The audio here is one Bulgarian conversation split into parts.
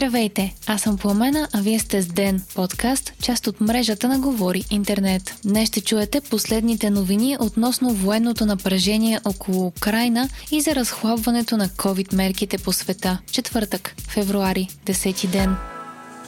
Здравейте, аз съм Пламена, а вие сте с Ден, подкаст, част от мрежата на Говори Интернет. Днес ще чуете последните новини относно военното напрежение около Украина и за разхлабването на COVID-мерките по света. Четвъртък, февруари, 10 ден.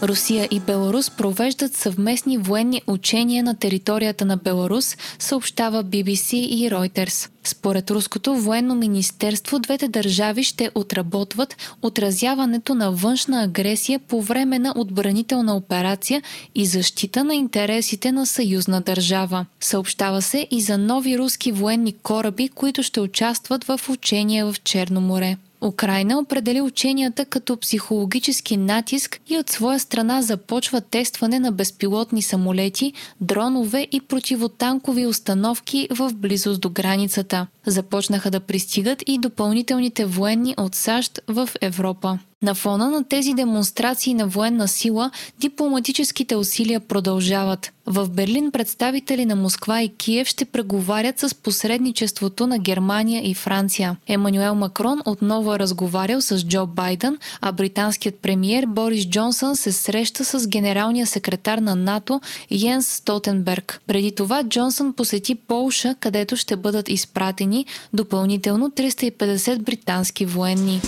Русия и Беларус провеждат съвместни военни учения на територията на Беларус, съобщава BBC и Reuters. Според Руското военно министерство, двете държави ще отработват отразяването на външна агресия по време на отбранителна операция и защита на интересите на съюзна държава. Съобщава се и за нови руски военни кораби, които ще участват в учения в Черно море. Украина определи ученията като психологически натиск и от своя страна започва тестване на безпилотни самолети, дронове и противотанкови установки в близост до границата. Започнаха да пристигат и допълнителните военни от САЩ в Европа. На фона на тези демонстрации на военна сила, дипломатическите усилия продължават. В Берлин представители на Москва и Киев ще преговарят с посредничеството на Германия и Франция. Емануел Макрон отново е разговарял с Джо Байден, а британският премиер Борис Джонсън се среща с генералния секретар на НАТО Йенс Столтенберг. Преди това Джонсън посети Полша, където ще бъдат изпратени допълнително 350 британски военни.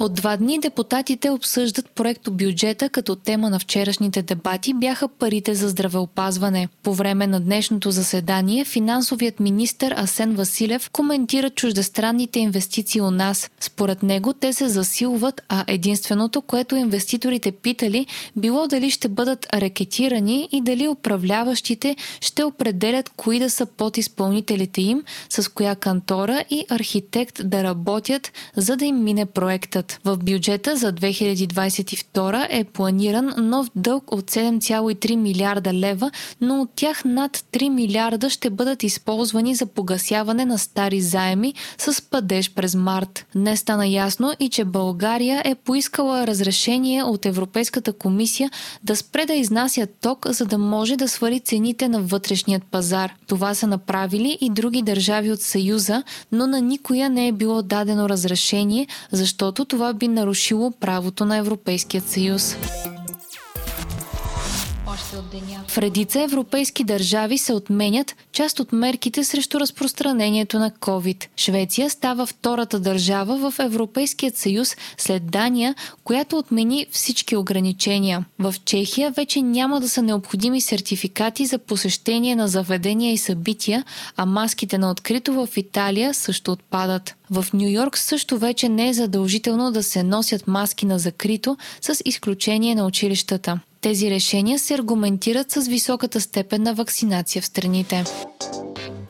От два дни депутатите обсъждат проекто бюджета като тема на вчерашните дебати бяха парите за здравеопазване. По време на днешното заседание финансовият министр Асен Василев коментира чуждестранните инвестиции у нас. Според него те се засилват, а единственото, което инвеститорите питали, било дали ще бъдат рекетирани и дали управляващите ще определят кои да са подизпълнителите им, с коя кантора и архитект да работят, за да им мине проектът. В бюджета за 2022 е планиран нов дълг от 7,3 милиарда лева, но от тях над 3 милиарда ще бъдат използвани за погасяване на стари заеми с падеж през март. Днес стана ясно и че България е поискала разрешение от Европейската комисия да спре да изнася ток, за да може да свали цените на вътрешният пазар. Това са направили и други държави от Съюза, но на никоя не е било дадено разрешение, защото това това би нарушило правото на Европейският съюз. В редица европейски държави се отменят част от мерките срещу разпространението на COVID. Швеция става втората държава в Европейският съюз след Дания, която отмени всички ограничения. В Чехия вече няма да са необходими сертификати за посещение на заведения и събития, а маските на открито в Италия също отпадат. В Нью Йорк също вече не е задължително да се носят маски на закрито, с изключение на училищата. Тези решения се аргументират с високата степен на вакцинация в страните.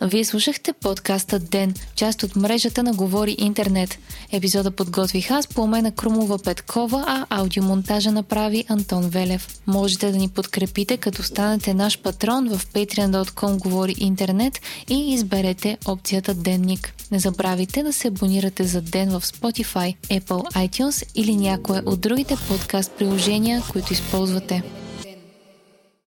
Вие слушахте подкаста Ден, част от мрежата на Говори Интернет. Епизода подготвих аз по на Крумова Петкова, а аудиомонтажа направи Антон Велев. Можете да ни подкрепите, като станете наш патрон в patreon.com Говори Интернет и изберете опцията Денник. Не забравяйте да се абонирате за Ден в Spotify, Apple iTunes или някое от другите подкаст приложения, които използвате.